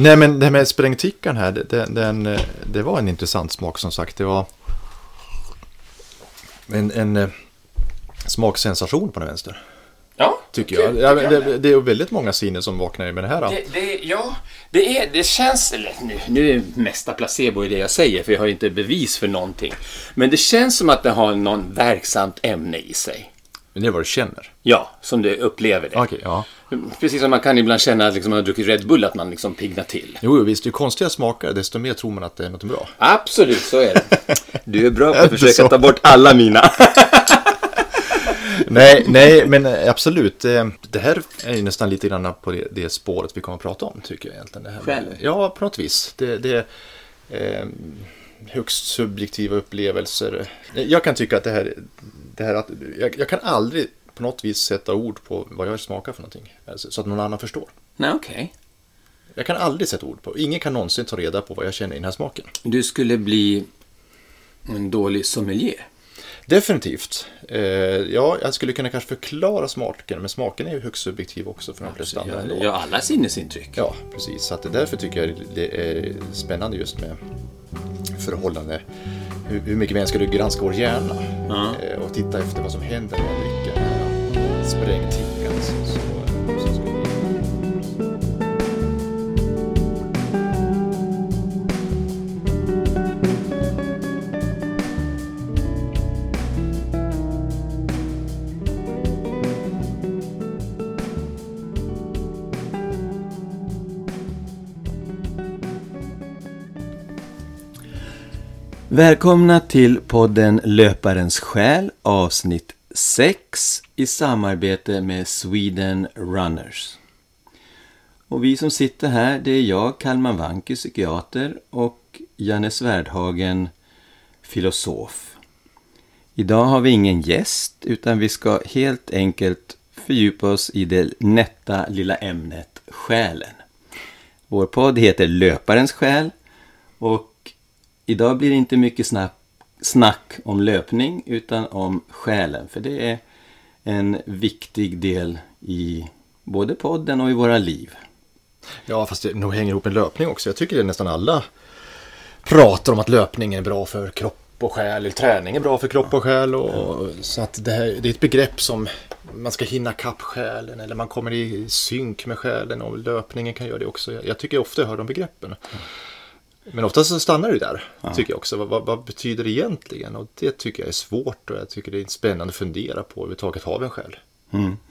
Nej, men det här med sprängtickan här, den, eh, det var en intressant smak som sagt. Det var en, en eh, smaksensation på den vänster. Ja, Tycker jag. Ja, det, det är väldigt många sinnen som vaknar med det här. Det, det, ja, det, är, det känns... Eller, nu, nu är mesta placebo i det jag säger, för jag har ju inte bevis för någonting. Men det känns som att det har någon verksamt ämne i sig. Men det är vad du känner. Ja, som du upplever det. Okej, ja. Precis som man kan ibland känna att liksom, man har druckit Red Bull, att man liksom piggnar till. Jo, jo, visst. Ju konstigare smakar, desto mer tror man att det är något bra. Absolut, så är det. Du är bra på att försöka ta bort alla mina. nej, nej, men eh, absolut. eh, Det här är ju nästan lite grann på det, det spåret vi kommer att prata om, tycker jag egentligen. Det här Själv? Ja, på något vis. Det, det är eh, högst subjektiva upplevelser. Jag kan tycka att det här, det här att, jag, jag kan aldrig på något vis sätta ord på vad jag smakar för någonting. Alltså, så att någon annan förstår. Nej, okej. Jag kan aldrig sätta ord på. Ingen kan någonsin ta reda på vad jag känner i den här smaken. Du skulle bli en dålig sommelier. Definitivt. Eh, ja, jag skulle kunna kanske förklara smaken, men smaken är ju högst subjektiv också för de flesta andra. Ja, ja, alla sinnesintryck. Ja, precis. Så att därför tycker jag det är spännande just med förhållande. Hur, hur mycket vi än ska granska vår hjärna Ja. eh, och titta efter vad som händer när man dricker den här sprängtickan. Alltså. Så, så ska vi- Välkomna till podden Löparens själ avsnitt 6 i samarbete med Sweden Runners. Och vi som sitter här det är jag, Kalman Wanke, psykiater och Janne Svärdhagen, filosof. Idag har vi ingen gäst utan vi ska helt enkelt fördjupa oss i det nätta lilla ämnet själen. Vår podd heter Löparens själ och Idag blir det inte mycket snack, snack om löpning utan om själen. För det är en viktig del i både podden och i våra liv. Ja, fast det nog hänger ihop med löpning också. Jag tycker det nästan alla pratar om att löpning är bra för kropp och själ. Träning är bra för kropp och själ. Och, så att det, här, det är ett begrepp som man ska hinna kapp själen. Eller man kommer i synk med själen. Och löpningen kan göra det också. Jag, jag tycker ofta jag hör de begreppen. Men oftast så stannar det där, tycker jag också. Vad, vad, vad betyder det egentligen? Och det tycker jag är svårt och jag tycker det är spännande att fundera på. Överhuvudtaget har vi en själ?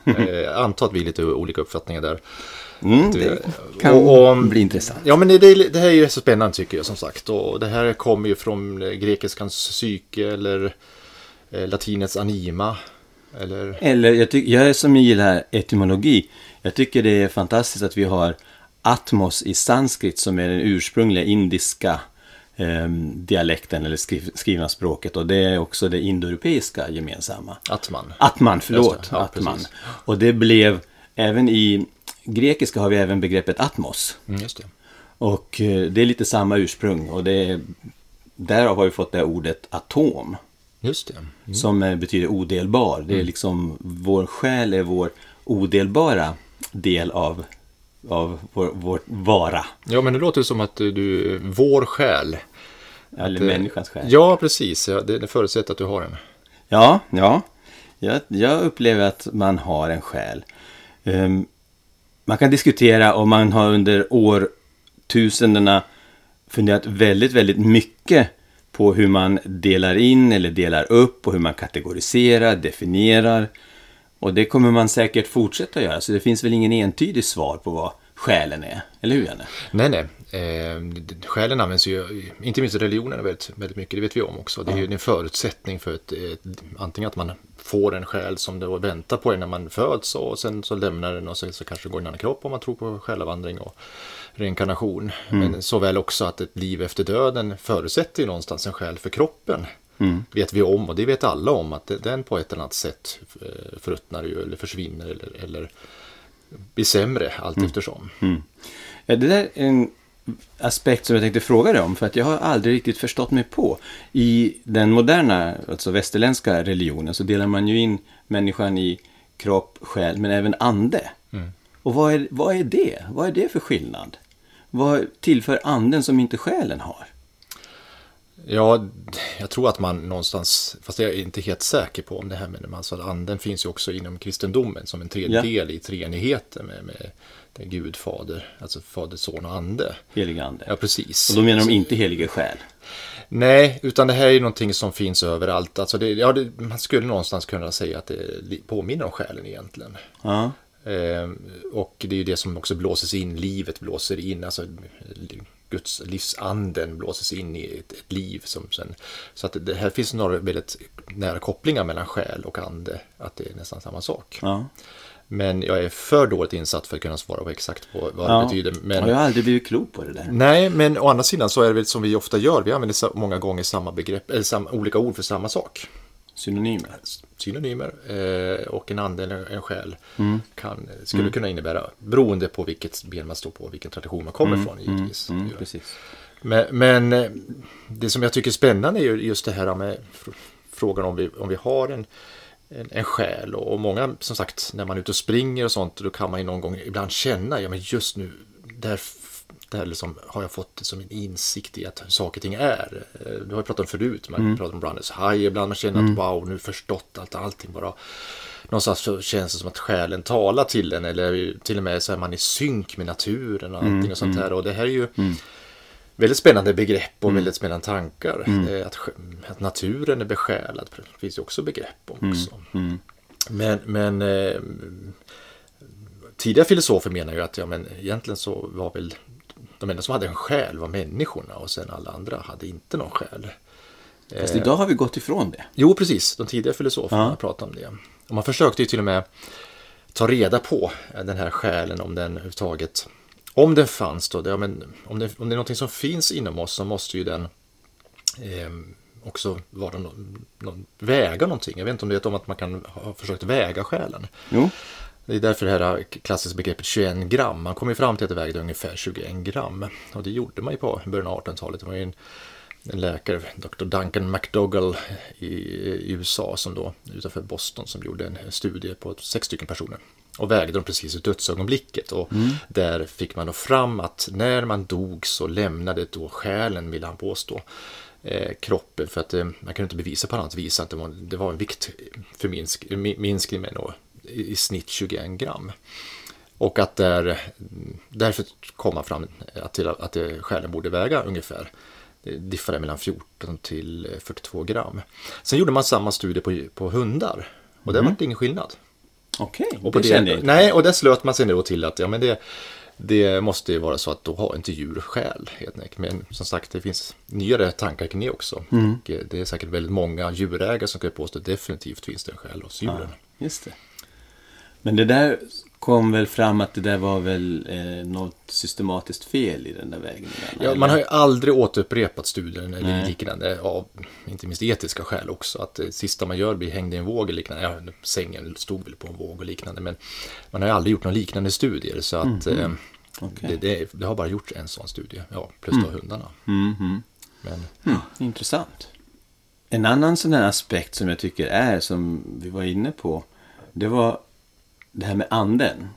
Eh, jag antar att vi är lite olika uppfattningar där. Mm, Det- det kan och- och- bli intressant. Ja, men det, det, här är ju så spännande tycker jag som sagt. Och det här kommer ju från eh, grekiskans psyke eller eh, latinets anima. Eller... Eller jag, tyck, jag som gillar etymologi. Jag tycker det är fantastiskt att vi har atmos i sanskrit som är den ursprungliga indiska ehm, dialekten eller skriv, skrivna språket. Och det är också det indoeuropeiska gemensamma. Atman. Atman, förlåt. Ja, Atman. precis. Och det blev, även i grekiska har vi även begreppet atmos. Mm, just det. Och eh, det är lite samma ursprung. Och det är, därav har vi fått det här ordet atom. Just det. Som eh, betyder odelbar. Mm. Det är liksom, vår själ är vår odelbara del av, av vår, vår vara. Ja, men det låter som att du, vår själ. Eller det- människans själ. Ja, precis. Det, det förutsätter att du har en. Ja, ja. Jag, jag upplever att man har en själ. Ehm, man kan diskutera om man har under årtusendena funderat väldigt, väldigt mycket på hur man delar in eller delar upp och hur man kategoriserar, definierar. Och det kommer man säkert fortsätta göra, så det finns väl ingen entydig svar på vad själen är. Eller hur, Janne? Nej, nej. Eh, själen används ju, inte minst i religionen, väldigt, väldigt mycket. Det vet vi om också. Det är ju en förutsättning för ett, ett, antingen att man får en själ som då väntar på en när man föds och sen så lämnar den och sen så kanske går i en annan kropp om man tror på själavandring och reinkarnation. Men såväl också att ett liv efter döden förutsätter ju någonstans en själ för kroppen. Vet vi om och det vet alla om att den på ett eller annat sätt eh, förruttnar ju eller försvinner eller, eller blir sämre allt eftersom. Ja, det där är en aspekt som jag tänkte fråga dig om, för att jag har aldrig riktigt förstått mig på. I den moderna, alltså västerländska religionen så delar man ju in människan i kropp, själ, men även ande. Och vad är, vad är det? Vad är det för skillnad? Vad tillför anden som inte själen har? Ja, jag tror att man någonstans, fast jag är inte helt säker på om det här med alltså anden finns ju också inom kristendomen som en tredje Ja. del i treenigheten med, med är Gud, Fader, alltså Fader, Son och Ande. Helig ande. Ja, precis. Och då menar de inte helige själ. Nej, utan det här är någonting som finns överallt. Alltså det, ja, det, man skulle någonstans kunna säga att det påminner om själen egentligen. Ja. Eh, och det är ju det som också blåses in, livet blåser in, alltså Guds livsanden blåses in i ett, ett liv. Som sen, så att det här finns några väldigt nära kopplingar mellan själ och ande, att det är nästan samma sak. Ja. Men jag är för dåligt insatt för att kunna svara på exakt på vad ja. det betyder. Men... Jag har aldrig blivit klok på det där. Nej, men å andra sidan så är det väl som vi ofta gör, vi använder många gånger samma begrepp, eller samma, olika ord för samma sak. Synonymer. Synonymer eh, och en ande eller en själ kan, skulle kunna innebära, beroende på vilket ben man står på, vilken tradition man kommer ifrån givetvis. Mm, precis. Men, men eh, det som jag tycker är spännande är ju just det här med fr- frågan om vi, om vi har en, en, en själ. Och, och många, som sagt, när man är ute och springer och sånt, då kan man ju någon gång ibland känna, ja men just nu, där, där liksom har jag fått som en insikt i att saker och ting är. Eh, Du har ju pratat om förut, man pratar om Runners High, ibland man känner att wow, nu förstått allt, allting bara Någonstans så känns det som att själen talar till en eller till och med så är man i synk med naturen och allting och sånt här. Och det här är ju väldigt spännande begrepp och väldigt spännande tankar. Eh, Att, att naturen är besjälad det finns ju också begrepp också. Men, men eh, tidiga filosofer menar ju att ja, men egentligen så var väl de enda som hade en själ var människorna och sen alla andra hade inte någon själ. Fast idag har vi gått ifrån det. Jo, precis. De tidiga filosoferna Ja. pratade om det. Och man försökte ju till och med ta reda på eh, den här själen, om den överhuvudtaget, om den fanns då, det, om, det, om det är någonting som finns inom oss så måste ju den eh, också vara någon, någon, väga någonting. Jag vet inte om du vet om att man kan ha försökt väga själen. Jo. Det är därför det här klassiska begreppet 21 gram. Man kom ju fram till att det vägde ungefär 21 gram. Och det gjorde man ju på början av 1800-talet. Det var ju en, en läkare, Dr. Duncan McDougall i, i USA som då utanför Boston som gjorde en studie på sex stycken personer. Och vägde dem precis i dödsögonblicket. Och där fick man då fram att när man dog så lämnade då själen, vill han påstå, eh, kroppen. För att eh, man kunde inte bevisa på annat vis att det var, det var en viktminskning med då, i, snitt 21 gram. Och att där, därför kom man fram till, att det, själen borde väga ungefär det differar mellan 14 till 42 gram. Sen gjorde man samma studie på, på hundar och där var det ingen skillnad. Okej, Och på det kände jag inte. Nej, och där slöt man sig då till att ja, men det, det måste ju vara så att då har inte djur själ. Helt enkelt. Men som sagt, det finns nyare tankar kring det också. Mm. Eh, det är säkert väldigt många djurägare som kan påstå att definitivt finns det en själ hos djuren. Just det. Men det där kom väl fram att det där var väl eh, något systematiskt fel i den där vägningen? Ja, man har ju aldrig återupprepat studien eller Nej. liknande av inte minst etiska skäl också. Att det sista man gör blir hängd i en våg eller liknande. Ja, sängen stod väl på en våg och liknande. Men man har ju aldrig gjort några liknande studier. Så att eh, Mhm. Okej. det, det, det har bara gjorts en sån studie. Ja, plus då hundarna. Mhm. Men Mm, intressant. En annan sån här aspekt som jag tycker är, som vi var inne på, det var det här med anden.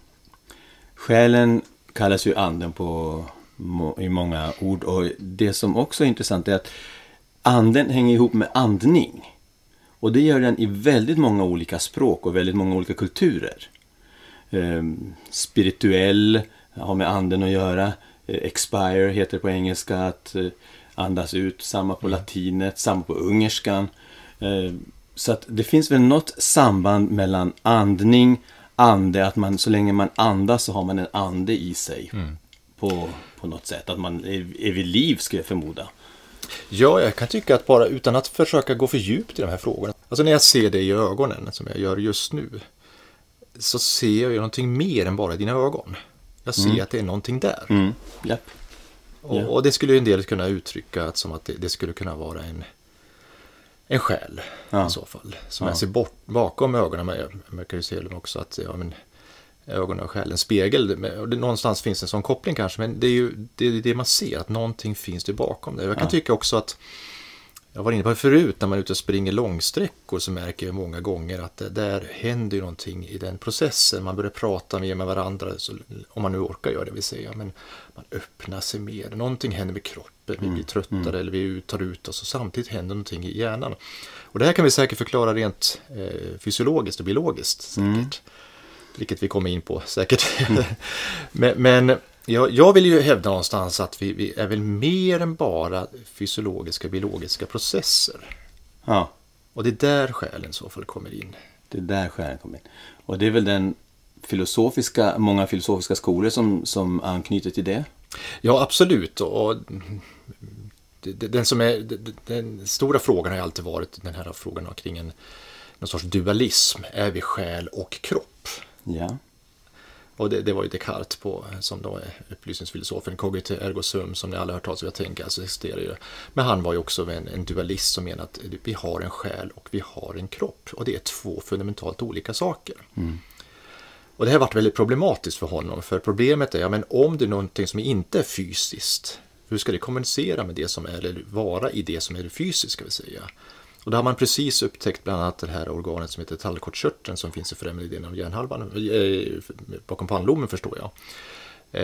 Själen kallas ju anden på, i många ord och det som också är intressant är att anden hänger ihop med andning. Och det gör den i väldigt många olika språk och väldigt många olika kulturer. Ehm, spirituell har med anden att göra. Eh, expire heter det på engelska, att eh, andas ut. Samma på latinet, samma på ungerskan. Eh, så att det finns väl något samband mellan andning, ande, att man så länge man andas så har man en ande i sig. På, på något sätt, att man är, är vid liv skulle jag förmoda. ja, jag kan tycka att bara utan att försöka gå för djupt i de här frågorna. Alltså när jag ser dig i ögonen, som jag gör just nu, så ser jag ju någonting mer än bara dina ögon. Jag ser att det är någonting där. Mm. Japp. Och, Ja. och det skulle ju en del kunna uttrycka att som att det, det skulle kunna vara en, en själ Ja. i så fall. Som Ja. jag ser bort, bakom ögonen. Men jag, man kan ju se dem också att ja, men, ögonen och själen spegel. Men- Och det, någonstans finns en sån koppling kanske. Men det är ju det, är det man ser, att någonting finns det bakom det. Jag kan Ja. tycka också att jag var inne på det förut, när man är ute och springer långsträckor så märker jag många gånger att det där händer ju någonting i den processen. Man börjar prata mer med varandra, så, om man nu orkar göra det vill säga. Men man öppnar sig mer. Någonting händer med kroppen, vi blir tröttare eller vi tar ut oss och samtidigt händer någonting i hjärnan. Och det här kan vi säkert förklara rent eh, fysiologiskt och biologiskt. Säkert. Vilket vi kommer in på säkert. men, men jag, jag vill ju hävda någonstans att vi, vi är väl mer än bara fysiologiska biologiska processer. Ja, Och det är där själen i så fall kommer in. det är där själen kommer in. Och det är väl den filosofiska, många filosofiska skolor som, som anknyter till det. Ja, absolut. Och och den, som är, den stora frågan har ju alltid varit den här frågan kring en någon sorts dualism. Är vi själ och kropp? Ja. Och det, det var ju Descartes på, som då är upplysningsfilosofen, cogito ergo sum, som ni alla har hört talas om, jag tänker, alltså existerar ju. Men han var ju också en, en dualist som menade att vi har en själ och vi har en kropp. Och det är två fundamentalt olika saker. Och det här har varit väldigt problematiskt för honom, för problemet är, ja men om det är någonting som inte är fysiskt, hur ska det kommunicera med det som är, eller vara i det som är det fysiska, vill säga? Och då har man precis upptäckt bland annat det här organet som heter tallkottkörteln som finns i främre delen av hjärnhalvan, eh, bakom pannloben förstår jag.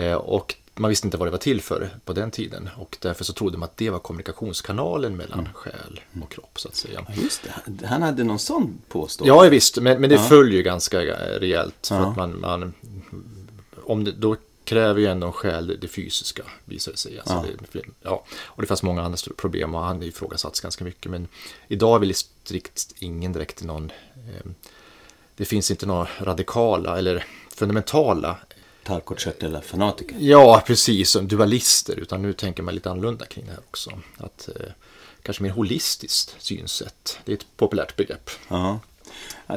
Eh, Och man visste inte vad det var till för på den tiden och därför så trodde man att det var kommunikationskanalen mellan själ och kropp så att säga. Ja, Just det, han hade någon sån påstående. Ja, visst, men, men det Ja. följer ju ganska eh, rejält. För Ja. att man, man, om det, då kräver ju ändå en själ det, fysiska, visar det sig. Alltså Ja. det, ja. Och det fanns många andra problem och han ifrågasatts ganska mycket. Men idag är väl strikt ingen direkt någon... Eh, det finns inte några radikala eller fundamentala Tallkottkörtel eller fanatiker. Ja, precis, som dualister, utan nu tänker man lite annorlunda kring det här också. Att eh, kanske mer holistiskt synsätt, det är ett populärt begrepp. Ja. Ja,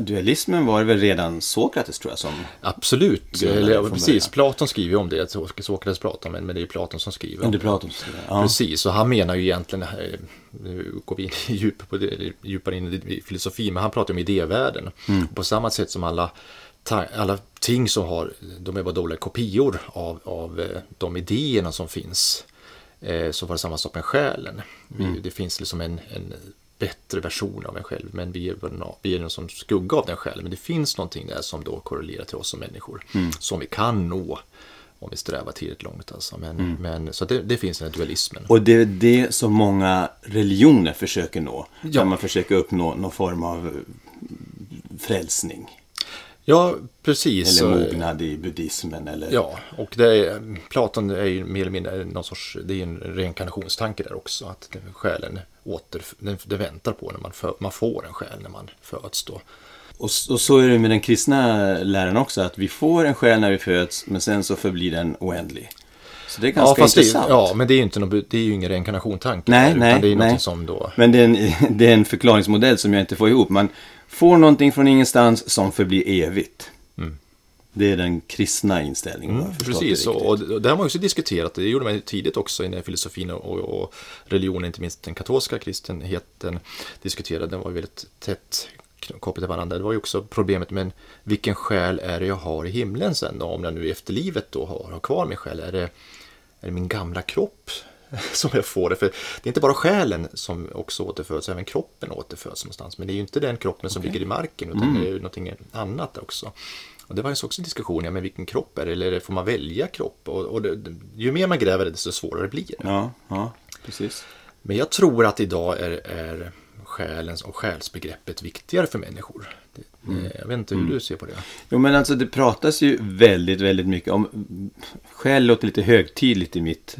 dualismen var det väl redan Sokrates tror jag som... Absolut, eller, precis. början. Platon skriver ju om det, Sok- Sokrates pratar om det, men det är Platon som skriver om det. Platon. Ja. Precis, och han menar ju egentligen, eh, nu går vi in djup på det, djupare in i filosofi, men han pratar om idévärlden. Mm. På samma sätt som alla, alla ting som har, de är bara dåliga kopior av, av eh, de idéerna som finns. Eh, Så var det samma sak med själen. Mm. Det finns liksom en, en bättre version av en själv, men vi är, vi är någon som skugga av den själv. Men det finns någonting där som då korrelerar till oss som människor, Mm. som vi kan nå om vi strävar tillräckligt långt. Alltså. Men, men, så det, det finns den här dualismen. Mm. Och det är det som många religioner försöker nå. Ja. När man försöker uppnå någon form av frälsning. Ja, precis. Eller mognad i buddhismen. Eller... Ja, och det är, Platon är ju mer eller mindre någon sorts, det är en reinkarnationstanke där också. Att själen åter, den, den väntar på när man, för, man får en själ när man föds då. Och, och så är det med den kristna läran också. Att vi får en själ när vi föds. Men sen så förblir den oändlig. Så det är ganska ja, fast det, intressant. ja, men det är ju inte någon, det är ju ingen reinkarnationstanke. Nej, där, nej, det är nej. som då... Men det är, en, det är en förklaringsmodell som jag inte får ihop. Man får någonting från ingenstans som förblir evigt. Det är den kristna inställningen. Mm. Precis, det och, och det har man också diskuterat. Det gjorde man tidigt också i den filosofin och, och religionen, inte minst den katolska kristenheten diskuterade. Den var väldigt tätt kopplad till varandra. Det var ju också problemet med vilken själ är det jag har i himlen sen då? Om jag nu i efterlivet då har, har kvar min själ. Är det, är det min gamla kropp som jag får det? För det är inte bara själen som också återföds, även kroppen återföds någonstans. Men det är ju inte den kroppen som ligger i marken, utan det är ju någonting annat också. Och det var ju också en diskussion, ja men vilken kropp är det? Eller får man välja kropp? Och, och det, ju mer man gräver desto svårare blir det. Ja, ja, precis. Men jag tror att idag är, är själens och själsbegreppet viktigare för människor. Det, Jag vet inte hur du ser på det. Jo men alltså det pratas ju väldigt, väldigt mycket om... Själ låter lite högtidligt i mitt,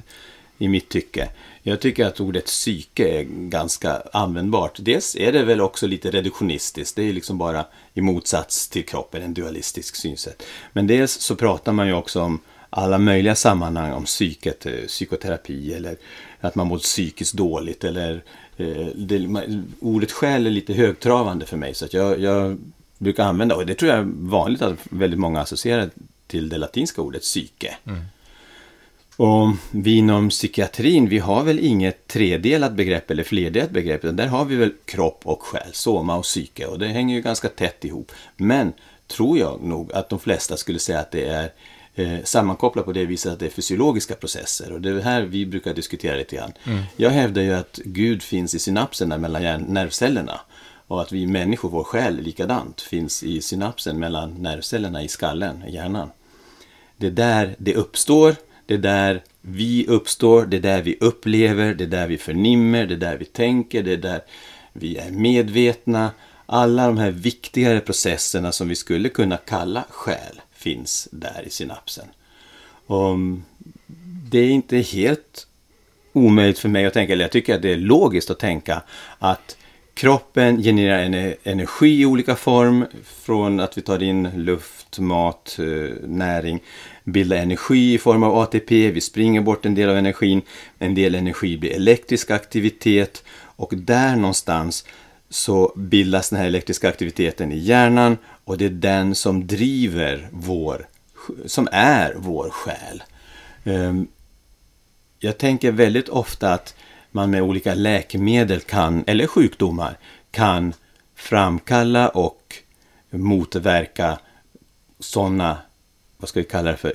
i mitt tycke. Jag tycker att ordet psyke är ganska användbart. Dels är det väl också lite reduktionistiskt. Det är liksom bara i motsats till kroppen, en dualistisk synsätt. Men dels så pratar man ju också om alla möjliga sammanhang om psyket, eh, psykoterapi eller att man mår psykiskt dåligt eller eh, det, ordet själ är lite högtravande för mig så att jag, jag brukar använda, och det tror jag är vanligt att väldigt många associerar till det latinska ordet psyke. Och vi inom psykiatrin, vi har väl inget tredelat begrepp eller flerdelat begrepp, utan där har vi väl kropp och själ, soma och psyke, och det hänger ju ganska tätt ihop. Men tror jag nog att de flesta skulle säga att det är eh, sammankopplat på det viset att det är fysiologiska processer. Och det är här vi brukar diskutera lite grann. Jag hävdar ju att Gud finns i synapserna mellan nervcellerna. Och att vi människor, vår själ, likadant, finns i synapsen mellan nervcellerna i skallen, i hjärnan. Det är där det uppstår, det är där vi uppstår, det är där vi upplever, det är där vi förnimmer, det är där vi tänker, det är där vi är medvetna. Alla de här viktigare processerna som vi skulle kunna kalla själ finns där i synapsen. Och mm, det är inte helt omöjligt för mig att tänka, eller jag tycker att det är logiskt att tänka att kroppen genererar energi i olika form från att vi tar in luft, mat, eh, näring, bildar energi i form av ATP, vi springer bort en del av energin, en del energi blir elektrisk aktivitet och där någonstans så bildas den här elektriska aktiviteten i hjärnan och det är den som driver vår, som är vår själ. Ehm, jag tänker väldigt ofta att man med olika läkemedel kan, eller sjukdomar, kan framkalla och motverka sådana, vad ska vi kalla det för,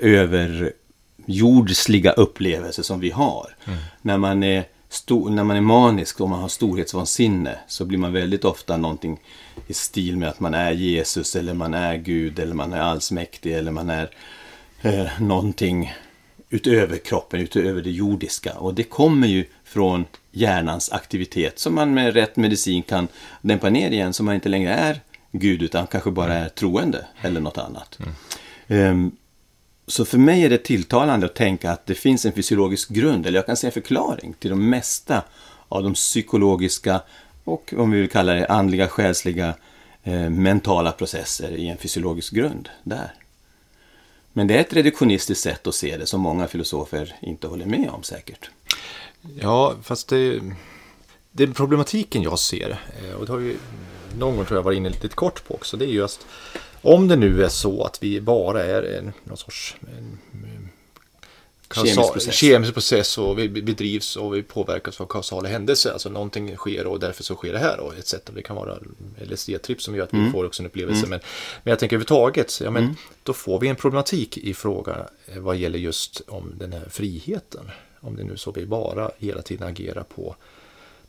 överjordsliga upplevelser som vi har. När, man är sto- när man är manisk och man har storhetsvansinne så blir man väldigt ofta någonting i stil med att man är Jesus eller man är Gud eller man är allsmäktig eller man är eh, någonting utöver kroppen, utöver det jordiska. Och det kommer ju från hjärnans aktivitet som man med rätt medicin kan dämpa ner igen så man inte längre är Gud utan kanske bara är troende eller något annat. Ehm, så för mig är det tilltalande att tänka att det finns en fysiologisk grund, eller jag kan säga förklaring till de mesta av de psykologiska och om vi vill kalla det andliga, själsliga, eh, mentala processer i en fysiologisk grund där. Men det är ett reduktionistiskt sätt att se det som många filosofer inte håller med om säkert. Ja, fast det, det problematiken jag ser, eh, och det har vi någon gång tror jag varit inne lite kort på också, det är just om det nu är så att vi bara är en, någon sorts en, Kemisk kausal- process. kemisk process och vi bedrivs och vi påverkas av kausala händelser. Alltså någonting sker och därför så sker det här. Och ett sätt, det kan vara LSD-tripp som gör att vi får också en upplevelse. Men, men jag tänker överhuvudtaget, ja, men, då får vi en problematik i fråga eh, vad gäller just om den här friheten. Om det nu så vi bara hela tiden agerar på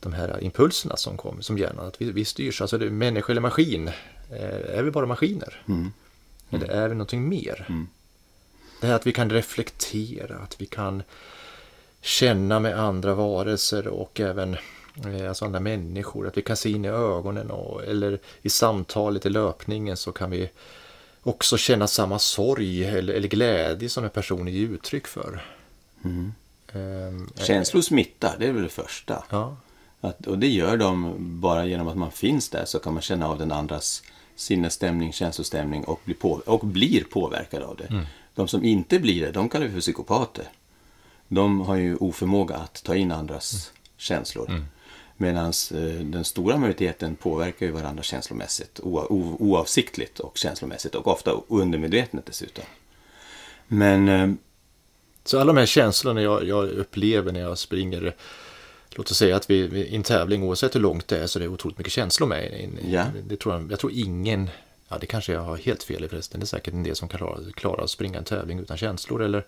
de här impulserna som kommer, som hjärnan, att vi, vi styrs. Alltså det människa eller maskin. Eh, Är vi bara maskiner? Eller är vi någonting mer? Det här att vi kan reflektera, att vi kan känna med andra varelser och även eh, alltså andra människor. Att vi kan se in i ögonen och, eller i samtalet, i löpningen så kan vi också känna samma sorg eller, eller glädje som en person ger uttryck för. Ehm, Känslor smittar, det är väl det första. ja. Att, och det gör de bara genom att man finns där så kan man känna av den andras sinnesstämning, känslostämning och, bli på, och blir påverkad av det. De som inte blir det, de kallar vi för psykopater. De har ju oförmåga att ta in andras känslor. Medan eh, den stora majoriteten påverkar ju varandra känslomässigt, oavsiktligt och känslomässigt och ofta undermedvetet dessutom. Men eh, Så alla de här känslorna jag, jag upplever när jag springer Låt oss säga att vi, vi i en tävling, oavsett hur långt det är, så det är otroligt mycket känslor med. in- Ja. Det tror jag, jag tror ingen, ja det kanske jag har helt fel i förresten, det är säkert en del som klarar, klarar att springa en tävling utan känslor eller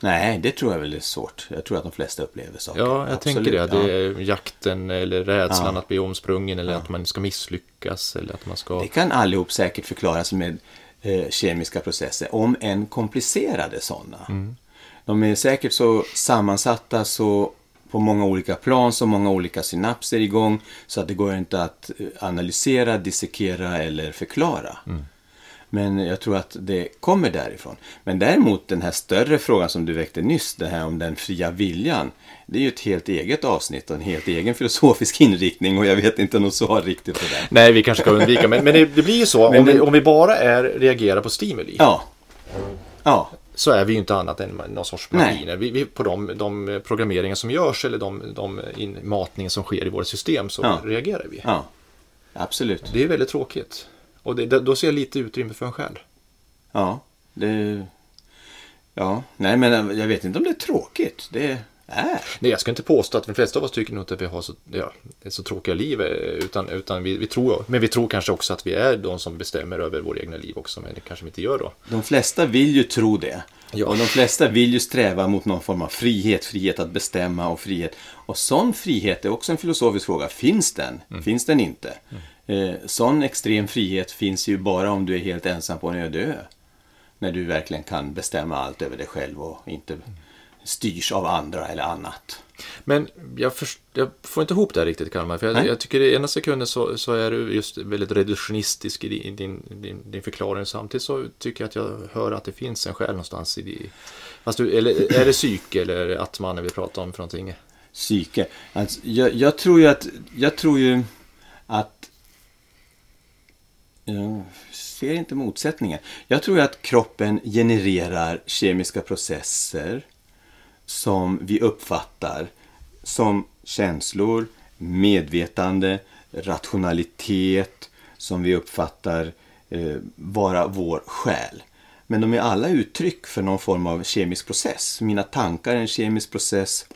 nej, det tror jag väl är svårt. Jag tror att de flesta upplever saker. Ja, jag Absolut, tänker det. ja. Det är jakten eller rädslan Ja. att bli omsprungen eller att man ska misslyckas eller att man ska... Det kan allihop säkert förklaras med eh, kemiska processer, om än komplicerade sådana. De är säkert så sammansatta så på många olika plan, så många olika synapser igång så att det går inte att eh, analysera, dissekera eller förklara. Men jag tror att det kommer därifrån. Men däremot den här större frågan som du väckte nyss, det här om den fria viljan. Det är ju ett helt eget avsnitt och en helt egen filosofisk inriktning och jag vet inte något svar riktigt på det. Nej, vi kanske ska undvika, men, men det, det blir ju så. Om, vi, den- om vi bara är, reagerar på stimuli Ja. Ja. Så är vi ju inte annat än någon sorts maskiner. Vi, vi, på de, de programmeringar som görs eller de, de inmatningar som sker i våra system så Ja. reagerar vi. Ja, absolut. Det är väldigt tråkigt. Och det, då ser jag lite utrymme för en själv. Ja, det... Ja, nej men jag vet inte om det är tråkigt. Det är. Nej, jag ska inte påstå att de flesta av oss tycker nog inte att vi har så, ja, så tråkiga liv. eh, Utan, utan vi, vi tror, men vi tror kanske också att vi är de som bestämmer över våra egna liv också. Men det kanske vi inte gör då. De flesta vill ju tro det. Ja. Och de flesta vill ju sträva mot någon form av frihet, frihet att bestämma och frihet. Och sån frihet är också en filosofisk fråga. Finns den? Finns den inte? Eh, sån extrem frihet finns ju bara om du är helt ensam på en öde ö. När du verkligen kan bestämma allt över dig själv och inte styrs av andra eller annat. Men jag, först, jag får inte ihop det här riktigt Kalmar. För jag, jag tycker i ena sekunden så, så är du just väldigt reduktionistisk i din, din, din, förklaring. Samtidigt så tycker jag att jag hör att det finns en själ någonstans i det. Fast du, eller är det psyke eller är det atmanen vi pratar om för någonting? Psyke. Alltså, jag, jag tror ju att... Jag tror ju att... Jag ser inte motsättningen. Jag tror ju att kroppen genererar kemiska processer som vi uppfattar som känslor, medvetande, rationalitet som vi uppfattar eh, vara vår själ. Men de är alla uttryck för någon form av kemisk process. Mina tankar är en kemisk process.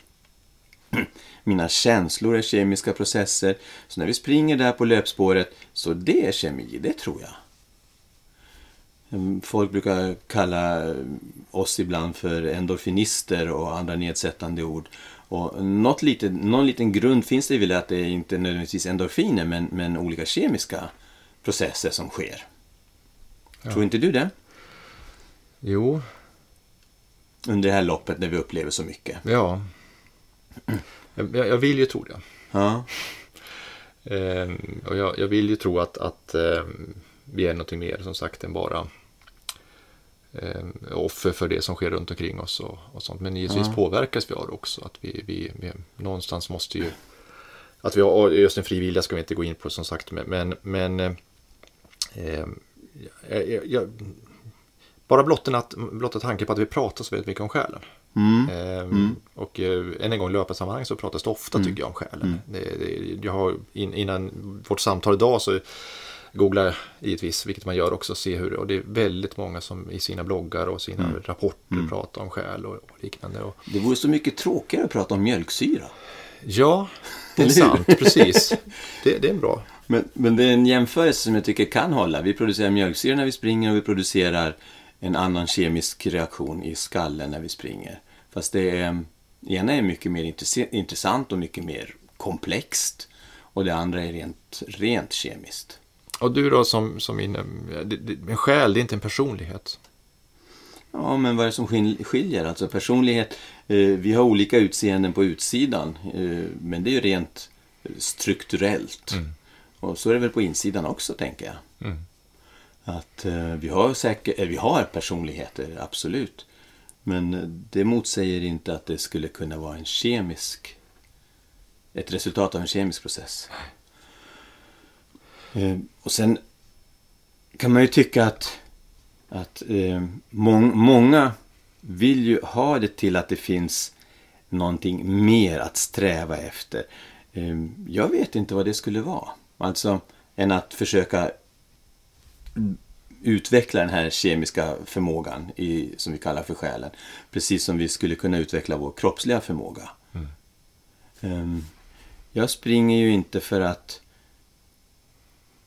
Mina känslor är kemiska processer. Så när vi springer där på löpspåret, så det är kemi, det tror jag. Mm, Folk brukar kalla oss ibland för endorfinister och andra nedsättande ord. Och något lite, någon liten grund finns det väl att det är inte nödvändigtvis endorfiner men, men olika kemiska processer som sker. Tror inte du det? Jo, Under det här loppet när vi upplever så mycket. ja. Jag, jag vill ju tro det. Ja, Ehm, och jag, jag vill ju tro att, att ehm, vi är någonting mer som sagt än bara ehm, offer för det som sker runt omkring oss och, och sånt. Men givetvis Ja. påverkas vi av det också. Att vi, vi, vi någonstans måste ju att vi har just en fri vilja ska vi inte gå in på som sagt. Men, men, eh, ehm, jag, jag, bara blotten att, blotta tanken på att vi pratar så väldigt mycket om själen. Mm. Ehm, Och eh, än en gång i löparsammanhang så pratas det ofta Mm. tycker jag om själen. Det, det, jag har, in, innan vårt samtal idag så googlar jag givetvis, vilket man gör också, se hur, och det är väldigt många som i sina bloggar och sina Mm. rapporter pratar om själ och, och liknande. Och, det vore så mycket tråkigare att prata om mjölksyra. ja, det är sant, precis. Det, det är bra. Men, men det är en jämförelse som jag tycker kan hålla. Vi producerar mjölksyra när vi springer och vi producerar en annan kemisk reaktion i skallen när vi springer. Fast det är, ena är mycket mer intressant och mycket mer komplext. Och det andra är rent, rent kemiskt. Och du då som, som inne, en själ, det är inte en personlighet. Ja, men vad är det som skil- skiljer? Alltså personlighet, eh, vi har olika utseenden på utsidan. Eh, men det är ju rent strukturellt. Och så är det väl på insidan också, tänker jag. Mm. Att eh, vi har säkert, eh, vi har personligheter, absolut. Men det motsäger inte att det skulle kunna vara en kemisk, ett resultat av en kemisk process. Eh, och sen kan man ju tycka att, att eh, mång, många vill ju ha det till att det finns någonting mer att sträva efter. Eh, jag vet inte vad det skulle vara. Alltså, än att försöka utveckla den här kemiska förmågan i, som vi kallar för själen. Precis som vi skulle kunna utveckla vår kroppsliga förmåga. Ehm, jag springer ju inte för att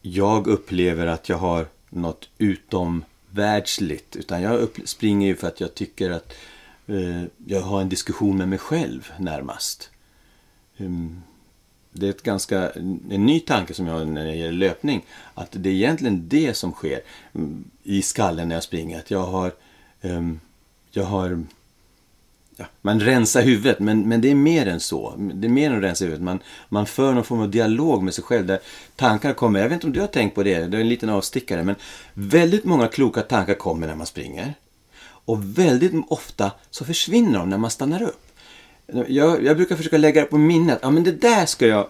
jag upplever att jag har något utomvärldsligt. Utan jag springer ju för att jag tycker att eh, jag har en diskussion med mig själv närmast. Um, det är ett ganska, en ny tanke som jag har när det gäller löpning. Att det är egentligen det som sker um, i skallen när jag springer. Att jag har, um, jag har ja, man rensar huvudet, men, men det är mer än så. Det är mer än att rensa huvudet. Man, man för någon form av dialog med sig själv där tankar kommer. Jag vet inte om du har tänkt på det, det är en liten avstickare. Men väldigt många kloka tankar kommer när man springer. Och väldigt ofta så försvinner de när man stannar upp. Jag, jag brukar försöka lägga det på minnet. Ja, men det där ska jag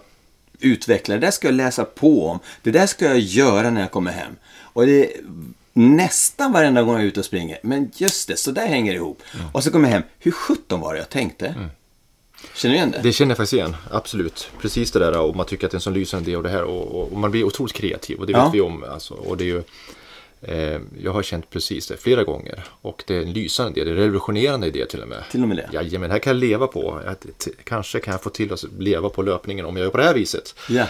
utveckla, det där ska jag läsa på om. Det där ska jag göra när jag kommer hem. Och det är nästan varenda gång jag är ute och springer. Men just det, så där hänger det ihop. Och så kommer jag hem. Hur sjutton var det jag tänkte? Känner du igen det? Det känner jag faktiskt igen, absolut. Precis det där och man tycker att det är en sån lysande idé och det här och, och, och man blir otroligt kreativ och det vet Ja. vi om. Alltså, och det är ju, eh, jag har känt precis det flera gånger och det är en lysande idé, det är en revolutionerande idé till och med. Till och med det. Jajamän, här kan jag leva på. Kanske kan jag få till att leva på löpningen om jag gör på det här viset. Ja.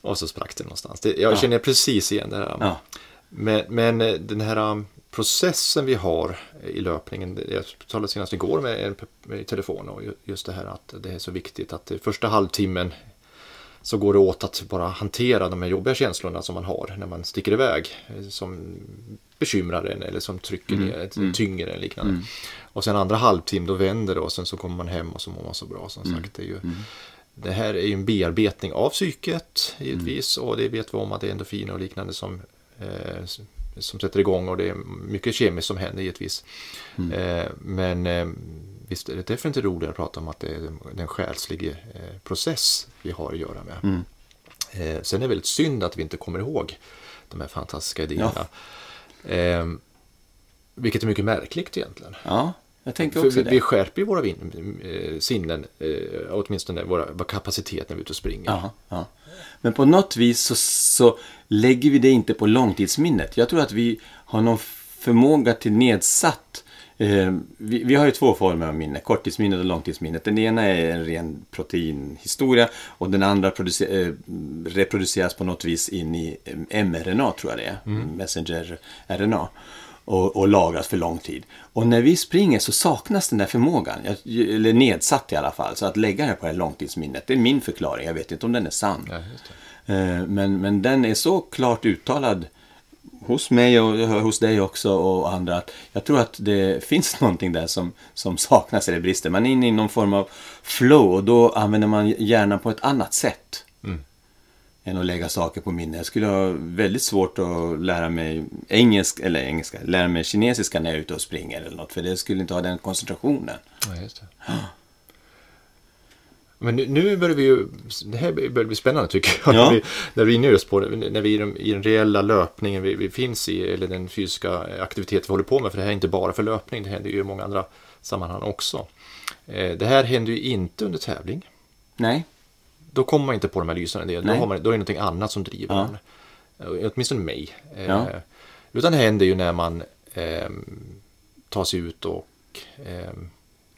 Och så sprack det någonstans. Det, jag känner precis igen det här. Ja. Men, men eh, den här, um, processen vi har i löpningen. Jag talade senast igår med en i telefon och just det här att det är så viktigt att första halvtimmen så går det åt att bara hantera de här jobbiga känslorna som man har när man sticker iväg. Som bekymrar en eller som trycker mm. ner, mm. tynger en liknande. Mm. Och sen andra halvtim då vänder det och sen så kommer man hem och så mår man så bra som mm. sagt. Det, är ju, mm. det här är ju en bearbetning av psyket givetvis och det vet vi om att det är endorfiner och liknande som eh, som sätter igång och det är mycket kemiskt som händer givetvis. Mm. Eh, men eh, visst är det definitivt roligare att prata om att det är den själsliga eh, process vi har att göra med. Mm. Eh, sen är det väldigt synd att vi inte kommer ihåg de här fantastiska idéerna. Ja. Eh, vilket är mycket märkligt egentligen. Ja, jag tänker också För vi, det. Vi skärper ju våra eh, sinnen, eh, åtminstone våra, vår kapacitet när vi är ute och springer. Ja, ja. Men på något vis så, så lägger vi det inte på långtidsminnet. Jag tror att vi har någon förmåga till nedsatt eh, vi, vi, har ju två former av minne, korttidsminnet och långtidsminnet. Den ena är en ren proteinhistoria och den andra eh, reproduceras på något vis in i mRNA tror jag det är, mm. messenger-RNA. Och, och, lagras för lång tid. Och när vi springer så saknas den där förmågan, eller nedsatt i alla fall. Så att lägga det på det här långtidsminnet, det är min förklaring. Jag vet inte om den är sann. Ja, Eh, men, men den är så klart uttalad hos mig och hos dig också och andra att jag tror att det finns någonting där som, som saknas eller brister. Man är inne i någon form av flow och då använder man hjärnan på ett annat sätt. Mm. Än att lägga saker på minne. Jag skulle ha väldigt svårt att lära mig engelska, eller engelska, lära mig kinesiska när jag är ute och springer eller något. För det skulle inte ha den koncentrationen. Ja, just det. Men nu, börjar vi ju, det här börjar bli spännande tycker jag. Ja. När, vi, när vi är inne just på det, när vi i den, i den reella löpningen vi, vi, finns i, eller den fysiska aktivitet vi håller på med. För det här är inte bara för löpning, det händer ju i många andra sammanhang också. Eh, det här händer ju inte under tävling. Nej. Då kommer man inte på de här lysande delarna, då, har man, då är det någonting annat som driver ja. en. Eh, åtminstone mig. Eh, ja. Utan det händer ju när man eh, tar sig ut och eh,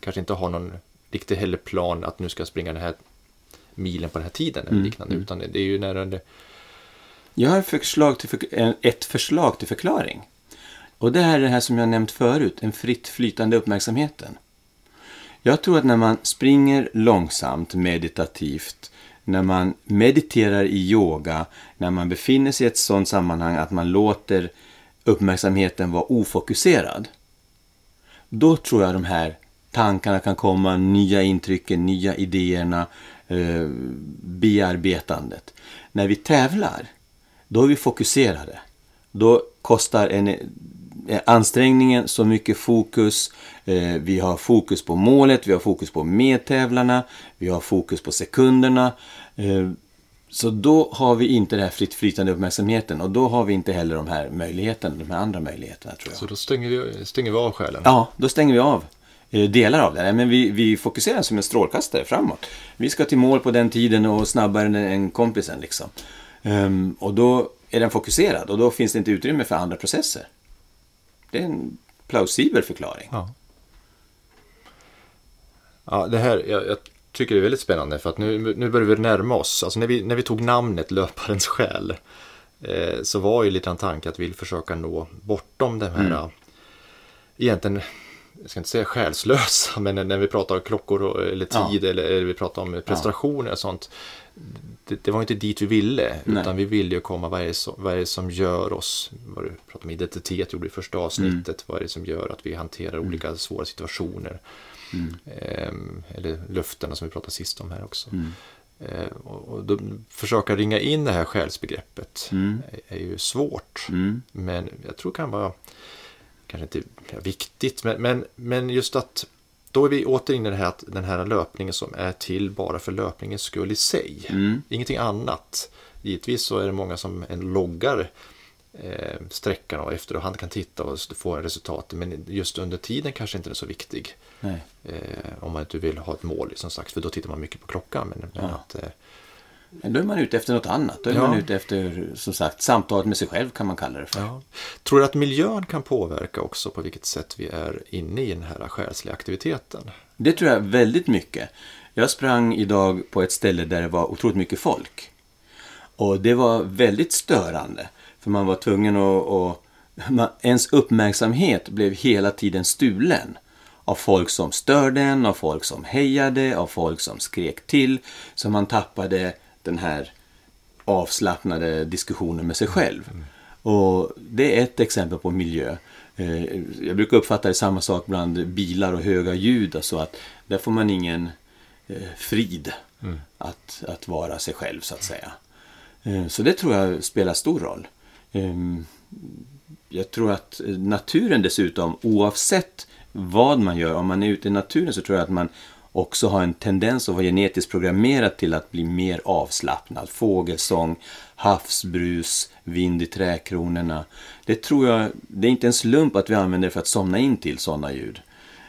kanske inte har någon riktigt heller plan att nu ska jag springa den här milen på den här tiden eller mm. liknande. Mm. Utan det är ju när det... Jag har ett förslag, till för... ett förslag till förklaring. Och det är det här som jag nämnt förut, en fritt flytande uppmärksamheten. Jag tror att när man springer långsamt, meditativt, när man mediterar i yoga, när man befinner sig i ett sådant sammanhang att man låter uppmärksamheten vara ofokuserad. Då tror jag de här tankarna kan komma, nya intrycken, nya idéerna, eh, bearbetandet. När vi tävlar, då är vi fokuserade. Då kostar en, eh, ansträngningen så mycket fokus. Eh, vi har fokus på målet, vi har fokus på medtävlarna, vi har fokus på sekunderna. Eh, så då har vi inte den här fritt flytande uppmärksamheten och då har vi inte heller de här möjligheterna, de här andra möjligheterna tror jag. Så då stänger vi, stänger vi av själen? Ja, då stänger vi av. Eh, delar av det. Men vi, vi fokuserar som en strålkastare framåt. Vi ska till mål på den tiden och snabbare än kompisen liksom. Um, och då är den fokuserad och då finns det inte utrymme för andra processer. Det är en plausibel förklaring. Ja, ja det här, jag, jag tycker det är väldigt spännande för att nu, nu börjar vi närma oss. Alltså när vi, när vi tog namnet Löparens själ eh, så var ju lite en tanke att vi vill försöka nå bortom den här mm. egentligen jag ska inte säga själslösa, men när vi pratar klockor och, eller tid ja. eller, eller, vi pratar om prestationer och sånt. Det, det, var inte dit vi ville, Nej. utan vi ville ju komma, vad är, det som, vad är det som gör oss, vad du pratade om identitet, gjorde i första avsnittet, mm. vad är det som gör att vi hanterar mm. olika svåra situationer. Mm. Ehm, eller löftena som vi pratade sist om här också. Mm. Ehm, och, och då, försöka ringa in det här själsbegreppet mm. är, är, ju svårt, mm. men jag tror det kan vara kanske inte viktigt, men, men, men just att då är vi åter inne i det här, att den här löpningen som är till bara för löpningens skull i sig. Mm. Ingenting annat. Givetvis så är det många som en loggar eh, sträckan och efterhand kan titta och få resultat. Men just under tiden kanske inte är så viktig. Eh, om man inte vill ha ett mål som sagt, för då tittar man mycket på klockan. Men, ja. men att, eh, men då är man ute efter något annat. Då är ja. man ute efter, som sagt, samtalet med sig själv kan man kalla det för. Ja. Tror du att miljön kan påverka också på vilket sätt vi är inne i den här själsliga aktiviteten? Det tror jag väldigt mycket. Jag sprang idag på ett ställe där det var otroligt mycket folk. Och det var väldigt störande. För man var tvungen att, att man, ens uppmärksamhet blev hela tiden stulen. Av folk som störde en, av folk som hejade, av folk som skrek till. Så man tappade den här avslappnade diskussionen med sig själv. Och det är ett exempel på miljö. Eh, Jag brukar uppfatta det samma sak bland bilar och höga ljud. Alltså att där får man ingen eh, frid att, att vara sig själv så att säga. Eh, Så det tror jag spelar stor roll. Ehm, jag tror att naturen dessutom, oavsett vad man gör, om man är ute i naturen så tror jag att man också har en tendens att vara genetiskt programmerad till att bli mer avslappnad. Fågelsång, havsbrus, vind i trädkronorna. Det tror jag, det är inte en slump att vi använder det för att somna in till sådana ljud.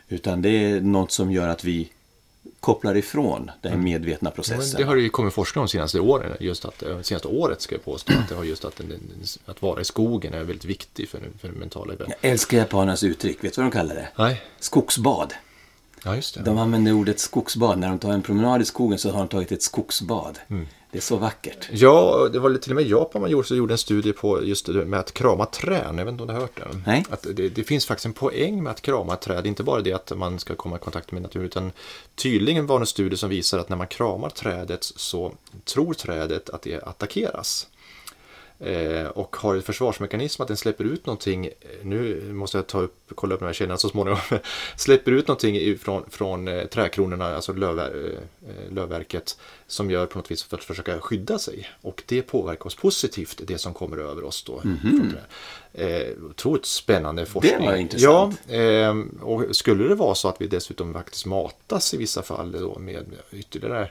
Utan det är något som gör att vi kopplar ifrån den medvetna Men processen. det har det ju kommit forskning om senaste åren. Just att, eh, senaste året ska jag påstå. Att, det har just att, att vara i skogen är väldigt viktig för, för den mentala Jag älskar japanernas uttryck. Vet du vad de kallar det? Nej, Skogsbad. Ja just det. De använder ordet skogsbad. När de tar en promenad i skogen så har de tagit ett skogsbad. Det är så vackert. Ja, det var till och med i Japan man gjorde, så gjorde en studie på just det med att krama träd. Jag vet inte om du har hört den? Nej. Att det, det finns faktiskt en poäng med att krama träd. Inte bara det att man ska komma i kontakt med naturen. Utan tydligen var det en studie som visar att när man kramar trädet så tror trädet att det attackeras. Eh, och har en försvarsmekanism att den släpper ut någonting, eh, nu måste jag ta upp, kolla upp de här källorna så småningom, släpper ut någonting från, från eh, trädkronorna, alltså lövver, lövverket, som gör på något vis för att försöka skydda sig. Och det påverkar oss positivt, det som kommer över oss då. från träd. Eh, otroligt spännande forskning. var intressant. Ja, eh, och skulle det vara så att vi dessutom faktiskt matas i vissa fall då med ytterligare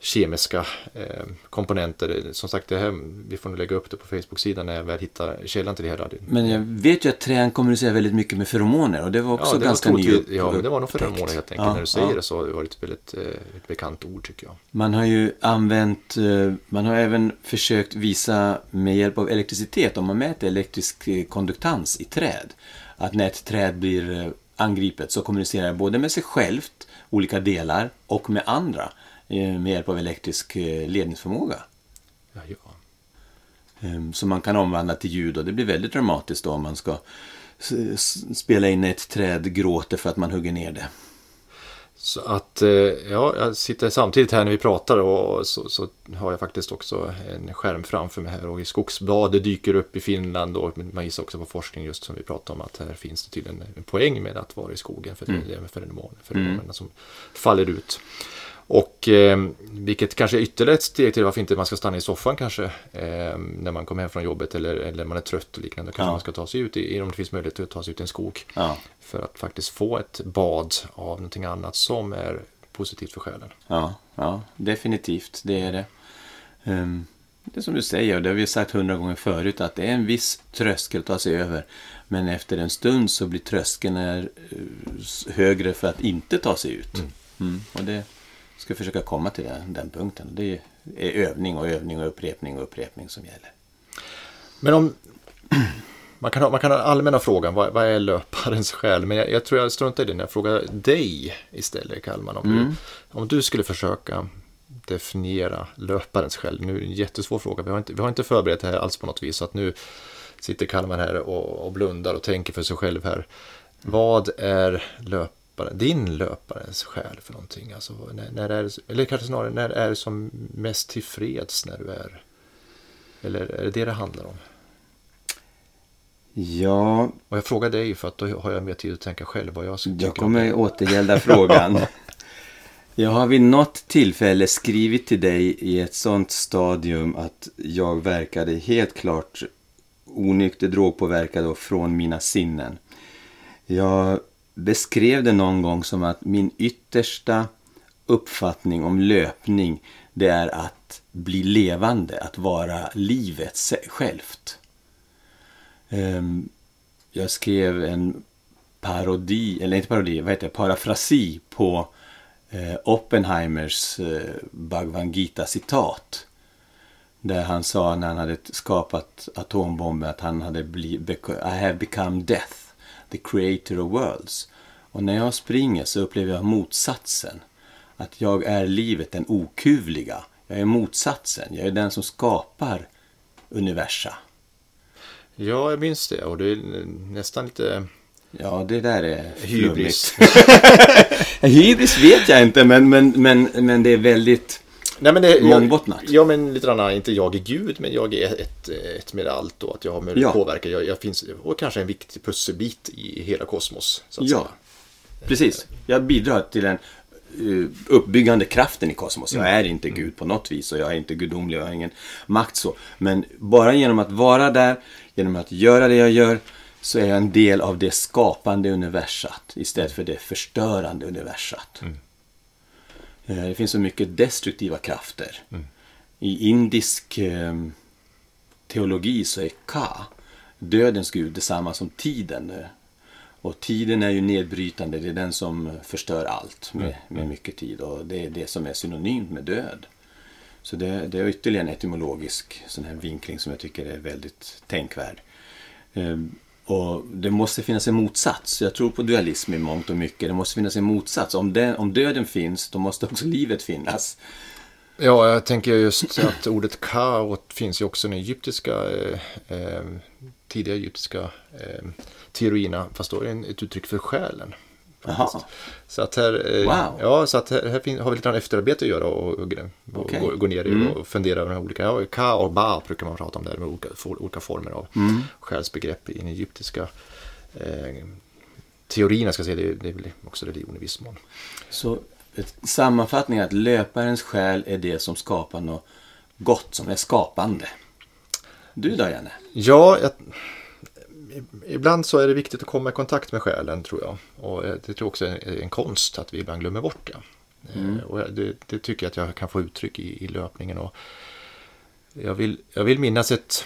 kemiska eh, komponenter. Som sagt, det här, vi får nog lägga upp det på Facebook-sidan när jag väl hittar källan till det hela. Men jag vet ju att träd kommunicerar väldigt mycket med feromoner och det var också ja, det ganska var ny troligt, ja, men det var nog feromoner helt enkelt. Ja, när du säger ja. det så har det varit ett väldigt eh, ett bekant ord tycker jag. Man har ju använt, eh, man har även försökt visa med hjälp av elektricitet, om man mäter elektrisk eh, konduktans i träd, att när ett träd blir eh, angripet så kommunicerar det både med sig självt, olika delar, och med andra med hjälp av elektrisk eh, ledningsförmåga. Ja, ja. Som man kan omvandla till ljud och det blir väldigt dramatiskt då om man ska spela in ett träd gråter för att man hugger ner det. Så att, eh, ja, jag sitter samtidigt här när vi pratar och så, så har jag faktiskt också en skärm framför mig här och i skogsbad det dyker upp i Finland och man gissar också på forskning just som vi pratade om att här finns det tydligen en poäng med att vara i skogen för det är feromoner, feromonerna som faller ut. Och eh, vilket kanske är ytterligare ett steg till varför inte man ska stanna i soffan kanske eh, när man kommer hem från jobbet eller, eller man är trött och liknande. Då kanske Ja. man ska ta sig ut i, om det finns möjlighet att ta sig ut i en skog. Ja. För att faktiskt få ett bad av någonting annat som är positivt för själen. Ja, ja, definitivt. Det är det. Ehm, det är som du säger, och det har vi sagt hundra gånger förut, att det är en viss tröskel att ta sig över. Men efter en stund så blir tröskeln eh, högre för att inte ta sig ut. Mm. Och det ska försöka komma till den, den punkten. Det är övning och övning och upprepning och upprepning som gäller. Men om man kan ha, man kan ha allmänna frågan, vad, vad är löparens själ? Men jag, jag tror jag struntar i det när jag frågar dig istället, Kalman. Om, du, om du skulle försöka definiera löparens själ. Nu är det en jättesvår fråga. Vi har inte, vi har inte förberett det här alls på något vis. Så att nu sitter Kalman här och, och blundar och tänker för sig själv här. Vad är löparen, din löparens själ för någonting? Alltså, när, när är, eller kanske snarare, när är det som mest tillfreds när du är? Eller är det det det handlar om? Ja, Och jag frågar dig för att då har jag mer tid att tänka själv vad jag tycker Jag om kommer återgälda frågan. Jag har vid något tillfälle skrivit till dig i ett sånt stadium att jag verkade helt klart onykter, drogpåverkad och från mina sinnen. Jag beskrev det någon gång som att min yttersta uppfattning om löpning det är att bli levande, att vara livet självt. Ehm, jag skrev en parodi, eller inte parodi, vad heter det, parafrasi på eh, Oppenheimers eh, Bhagavad Gita-citat. Där han sa när han hade skapat atombomben att han hade blivit, I have become death, the creator of worlds. Och när jag springer så upplever jag motsatsen. Att jag är livet, den okuvliga. Jag är motsatsen, jag är den som skapar universa. Ja, jag minns det. Och det är nästan lite Ja, det där är hybris. hybris vet jag inte, men, men, men, men det är väldigt... Nej, men det, Mångbottnat. Ja, men lite grann, inte jag är Gud, men jag är ett, ett med allt och att jag har möjlighet Ja. att påverka. Jag, jag finns, och kanske en viktig pusselbit i hela kosmos. Ja, säga. precis. Jag bidrar till den eh, uppbyggande kraften i kosmos. Jag är inte Gud på något vis och jag är inte gudomlig och jag har ingen makt så. Men bara genom att vara där, genom att göra det jag gör, så är jag en del av det skapande universat istället för det förstörande universat. Eh, Det finns så mycket destruktiva krafter. I indisk eh, teologi så är Ka, dödens gud, detsamma som tiden. eh. Och tiden är ju nedbrytande, det är den som förstör allt med, med mycket tid. Och det är det som är synonymt med död. Så det, det är ytterligare en etymologisk sån här vinkling som jag tycker är väldigt tänkvärd. Och det måste finnas en motsats. Jag tror på dualism i mångt och mycket. Det måste finnas en motsats. Om, den, om döden finns, då måste också livet finnas. Ja, jag tänker just att ordet kaot finns ju också i den egyptiska, eh, eh, tidiga egyptiska eh, teorierna, fast då är det ett uttryck för själen. Så att här, eh, Wow. ja, så att här, här har vi lite efterarbete att göra och, och, och Okej. gå, gå ner i Mm. och fundera över de här olika, ja, ka och ba brukar man prata om där med olika, for- olika former av Mm. själsbegrepp i den egyptiska eh, teorierna, ska säga, det, är- det är väl också religion i viss mån. Så ett sammanfattning är att löparens själ är det som skapar något gott, som är skapande. Du då, Janne? Ja, jag, ibland så är det viktigt att komma i kontakt med själen tror jag. Och eh, det tror jag också är en konst att vi ibland glömmer bort det. Eh, Och jag- det, det tycker jag att jag kan få uttryck i, i löpningen. Och jag, vill, jag vill minnas ett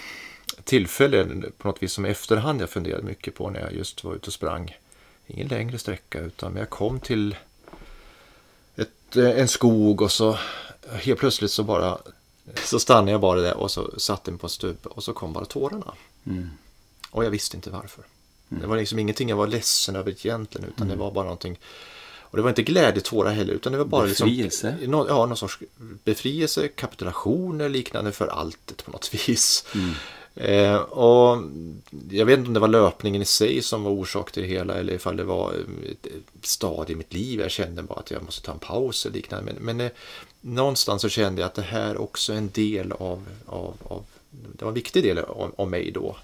tillfälle på något vis som i efterhand jag funderade mycket på när jag just var ute och sprang. Ingen längre sträcka utan jag kom till ett, eh, en skog och så helt plötsligt så bara så stannade jag bara där och så satte mig på en stubbe och så kom bara tårarna. Mm. Och jag visste inte varför. Det var liksom ingenting jag var ledsen över egentligen utan det var bara någonting och det var inte glädjetårar heller utan det var bara Befrielse? liksom Ja, någon sorts befrielse, kapitulation eller liknande för alltet på något vis. Eh, och jag vet inte om det var löpningen i sig som var orsak till det hela eller ifall det var eh, ett stadie i mitt liv. Jag kände bara att jag måste ta en paus eller liknande. Men, men eh, någonstans så kände jag att det här också är en del av, av, av det var en viktig del av, av mig då.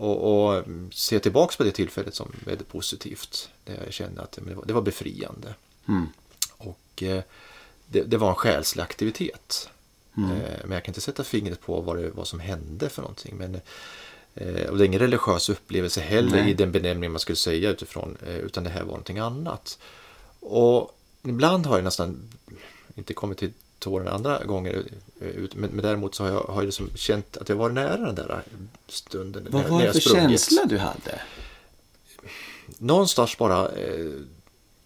Och, och se tillbaks på det tillfället som väldigt positivt. Där jag kände att det var, det var befriande. Mm. Och eh, det, det var en själslig aktivitet. Mm. Eh, men jag kan inte sätta fingret på vad, det, vad som hände för någonting. Men, eh, och det är ingen religiös upplevelse heller Nej. i den benämning man skulle säga utifrån. Utan det här var någonting annat. Och ibland har jag nästan inte kommit till tårarna andra gånger. eh, ut- Men, men däremot så har jag, har jag liksom känt att jag var nära den där stunden. Vad när, var när det jag för sprungit. känsla du hade? Någonstans bara eh,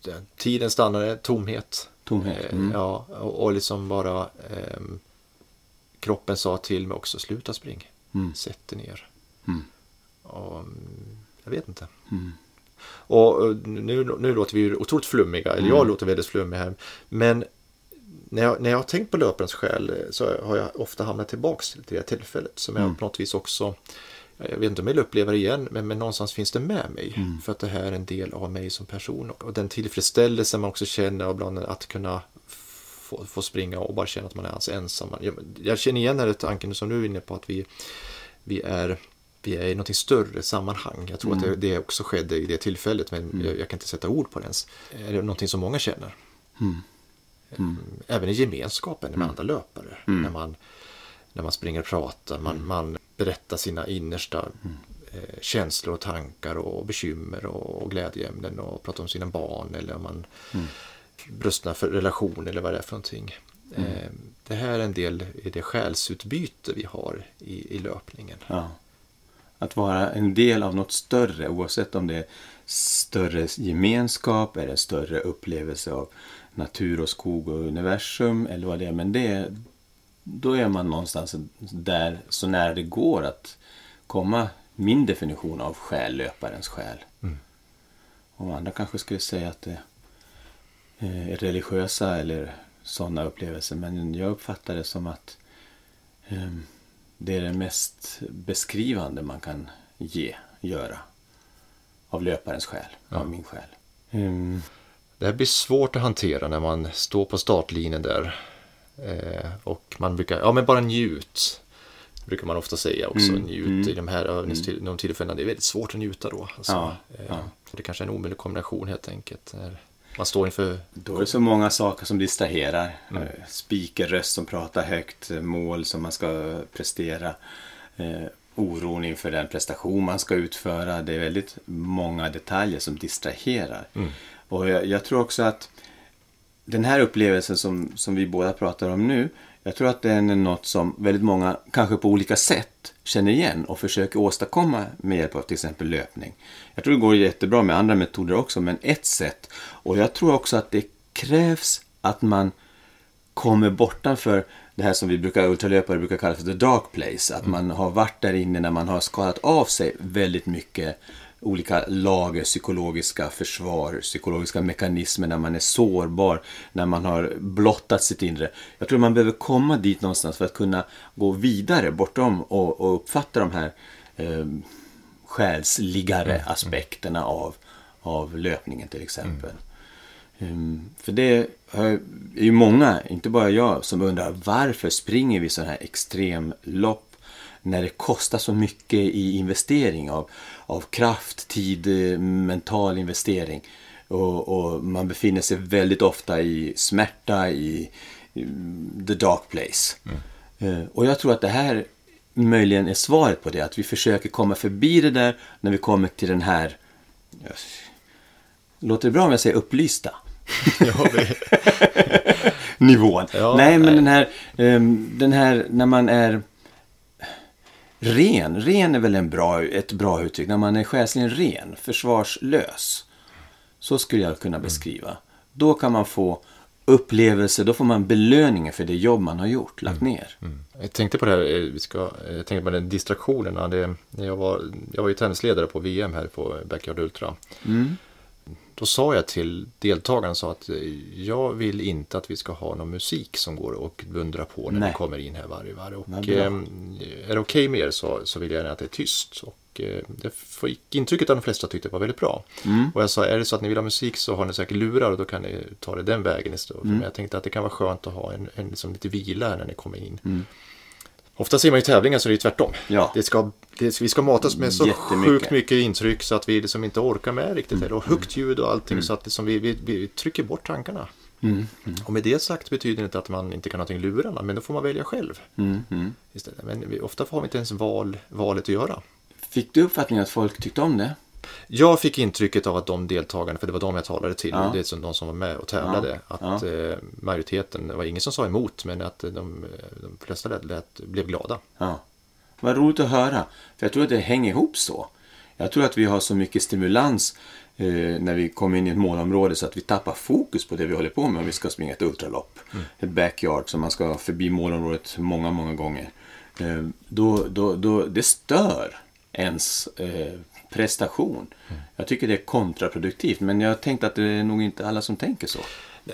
den- tiden stannade, tomhet. Tomhet, Eh, mm. Ja, och, och liksom bara ehm, kroppen sa till mig också, sluta spring. Mm. Sätt dig ner. Mm. Och, mm, jag vet inte. Mm. Och eh, nu, nu låter vi ju otroligt flummiga, eller Mm. jag låter väldigt flummig här. Men när jag, när jag har tänkt på löparens själ eh, så har jag ofta hamnat tillbaks till det tillfället. Som Mm. jag på något vis också, jag vet inte om jag vill uppleva det igen, men, men någonstans finns det med mig. Mm. För att det här är en del av mig som person. Och, och den tillfredsställelse man också känner ibland att kunna få, få springa och bara känna att man är alls ensam. Jag, jag känner igen den här tanken som du är inne på att vi, vi är vi är i något större sammanhang. Jag tror att det, det också skedde i det tillfället men jag, jag kan inte sätta ord på det ens. Är det någonting som många känner? Mm. Mm. Även i gemenskapen med andra löpare. Mm. När, man, när man springer och pratar, man, man berättar sina innersta eh, känslor och tankar och bekymmer och, och glädjeämnen och pratar om sina barn eller om man bröstnar för relation eller vad det är för någonting. Eh, det här är en del i det själsutbyte vi har i, i löpningen. Ja. Att vara en del av något större, oavsett om det är större gemenskap, det större upplevelse av natur och skog och universum eller vad det är. Men det då är man någonstans där så nära det går att komma min definition av själ, löparens själ. Mm. Och andra kanske skulle säga att det är religiösa eller sådana upplevelser. Men jag uppfattar det som att ehm, det är det mest beskrivande man kan ge, göra. Av löparens själ, av min själ. Mm. Det här blir svårt att hantera när man står på startlinjen där. Eh, och man brukar, ja men bara njut. Brukar man ofta säga också, Mm, njut mm. i de här övningstill- de tillfällena. Det är väldigt svårt att njuta då. Alltså. Ja, Eh, ja. Det kanske är en omöjlig kombination helt enkelt. Man står inför, Då är det så många saker som distraherar. Mm. Eh, Speakerröst som pratar högt, eh, mål som man ska prestera. Eh, oron inför den prestation man ska utföra. Det är väldigt många detaljer som distraherar. Mm. Och jag, jag tror också att den här upplevelsen som, som vi båda pratar om nu. Jag tror att den är något som väldigt många, kanske på olika sätt, känner igen och försöker åstadkomma med hjälp av till exempel löpning. Jag tror det går jättebra med andra metoder också, men ett sätt. Och jag tror också att det krävs att man kommer bortanför det här som vi brukar, ultralöpare brukar kalla för the dark place. Att man har varit där inne när man har skadat av sig väldigt mycket olika lager, psykologiska försvar, psykologiska mekanismer när man är sårbar, när man har blottat sitt inre. Jag tror man behöver komma dit någonstans för att kunna gå vidare bortom och, och uppfatta de här eh, själsligare aspekterna av, av löpningen till exempel. Ehm, För det är ju många, inte bara jag, som undrar varför springer vi sådana här extremlopp när det kostar så mycket i investering av, av kraft, tid, eh, mental investering. Och, och man befinner sig väldigt ofta i smärta, i, i the dark place. Eh, Och jag tror att det här möjligen är svaret på det. Att vi försöker komma förbi det där när vi kommer till den här Låter det bra om jag säger upplysta? ja, det, nivån. Ja, nej, men nej. den här, ehm, den här när man är ren. Ren är väl en bra, ett bra uttryck. När man är själsligen ren, försvarslös. Så skulle jag kunna beskriva. Då kan man få upplevelse, då får man belöningen för det jobb man har gjort, lagt ner. Jag tänkte på det här, eh, vi ska, eh, jag tänkte på den distraktionerna. Det, jag, var, jag var ju tennisledare på VM här på Backyard Ultra. Mm. Då sa jag till deltagarna så att eh, jag vill inte att vi ska ha någon musik som går och dundrar på när Nej. vi kommer in här varje varv. Och eh, är det okej med er så, så vill jag gärna att det är tyst. Och eh, det fick intrycket att de flesta tyckte det var väldigt bra. Mm. Och jag sa, är det så att ni vill ha musik så har ni säkert lurar och då kan ni ta det den vägen istället. Mm. Men jag tänkte att det kan vara skönt att ha en, en liksom lite vila när ni kommer in. Mm. Ofta ser man ju tävlingar så är det ju tvärtom. Ja. Det ska, det, vi ska matas med så sjukt mycket intryck så att vi liksom inte orkar med riktigt. Mm. Och högt ljud och allting så att liksom vi, vi, vi trycker bort tankarna. Mm. Och med det sagt betyder det inte att man inte kan ha någonting i lurarna, men då får man välja själv Mm. Mm. Men vi, ofta har vi inte ens val, valet att göra. Fick du uppfattningen att folk tyckte om det? Jag fick intrycket av att de deltagarna, för det var de jag talade till, Ja. det är som de som var med och tävlade, Ja, att eh, majoriteten, det var ingen som sa emot, men att de, de flesta lät, lät, blev glada. Ja. Vad roligt att höra. För jag tror att det hänger ihop så. Jag tror att vi har så mycket stimulans eh, när vi kommer in i ett målområde så att vi tappar fokus på det vi håller på med om vi ska springa ett ultralopp. Ett backyard som man ska förbi målområdet många, många gånger. Eh, då, då, då, det stör ens eh, prestation. Jag tycker det är kontraproduktivt men jag tänkte att det är nog inte alla som tänker så.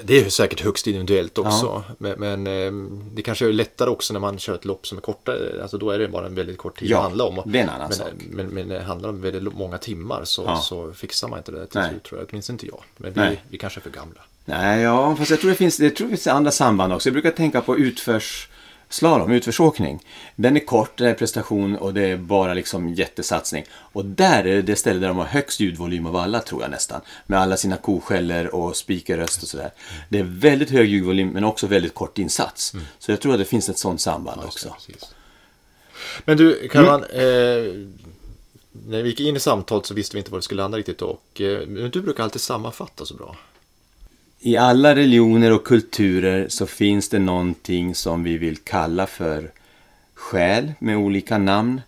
Det är ju säkert högst individuellt också. Men, men eh, det kanske är lättare också när man kör ett lopp som är kortare. Alltså då är det bara en väldigt kort tid Ja, det handlar om. det är en annan men, sak. Men, men det handlar om väldigt många timmar så, Ja. så fixar man inte det till slut tror jag. Åtminstone inte jag. Men vi, Nej. vi kanske är för gamla. Nej, ja, fast jag tror det finns, jag tror det finns andra samband också. Jag brukar tänka på utförsslalom, utförsåkning. Den är kort, det är prestation och det är bara liksom jättesatsning. Och där är det det ställe där de har högst ljudvolym av alla, tror jag nästan. Med alla sina koskällor och speakerröst och sådär. Det är väldigt hög ljudvolym, men också väldigt kort insats. Så jag tror att det finns ett sånt samband också. Ja, precis. Men du, kan Mm. man... Eh, när vi gick in i samtalet så visste vi inte var det skulle landa riktigt. Och, eh, men du brukar alltid sammanfatta så bra. I alla religioner och kulturer så finns det någonting som vi vill kalla för själ med olika namn.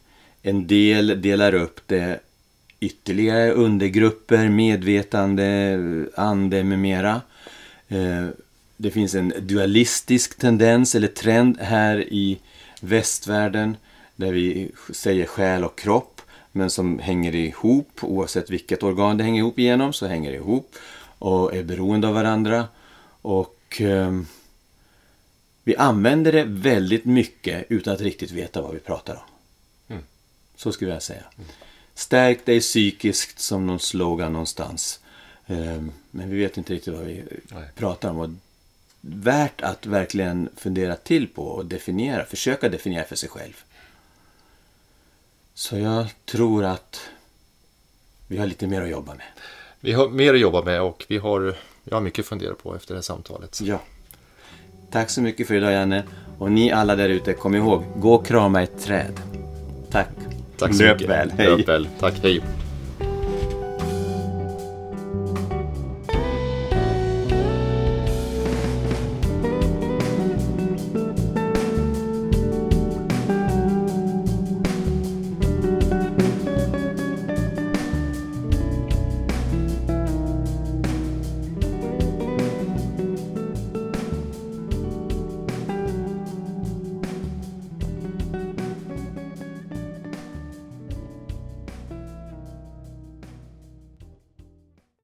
En del delar upp det ytterligare undergrupper, medvetande, ande med mera. Eh, det finns en dualistisk tendens eller trend här i västvärlden där vi säger själ och kropp men som hänger ihop oavsett vilket organ det hänger ihop igenom så hänger det ihop och är beroende av varandra. Och ehm, vi använder det väldigt mycket utan att riktigt veta vad vi pratar om. Mm. Så skulle jag säga. Stärk dig psykiskt som någon slogan någonstans. Eh, Men vi vet inte riktigt vad vi Nej. pratar om. Och värt att verkligen fundera till på och definiera, försöka definiera för sig själv. Så jag tror att vi har lite mer att jobba med. Vi har mer att jobba med och vi har, jag har mycket att fundera på efter det här samtalet. Ja. Tack så mycket för idag Janne. Och ni alla där ute, kom ihåg, gå och krama ett träd. Tack. Tack så Löp mycket. väl. Hej. Löp väl. Tack, hej.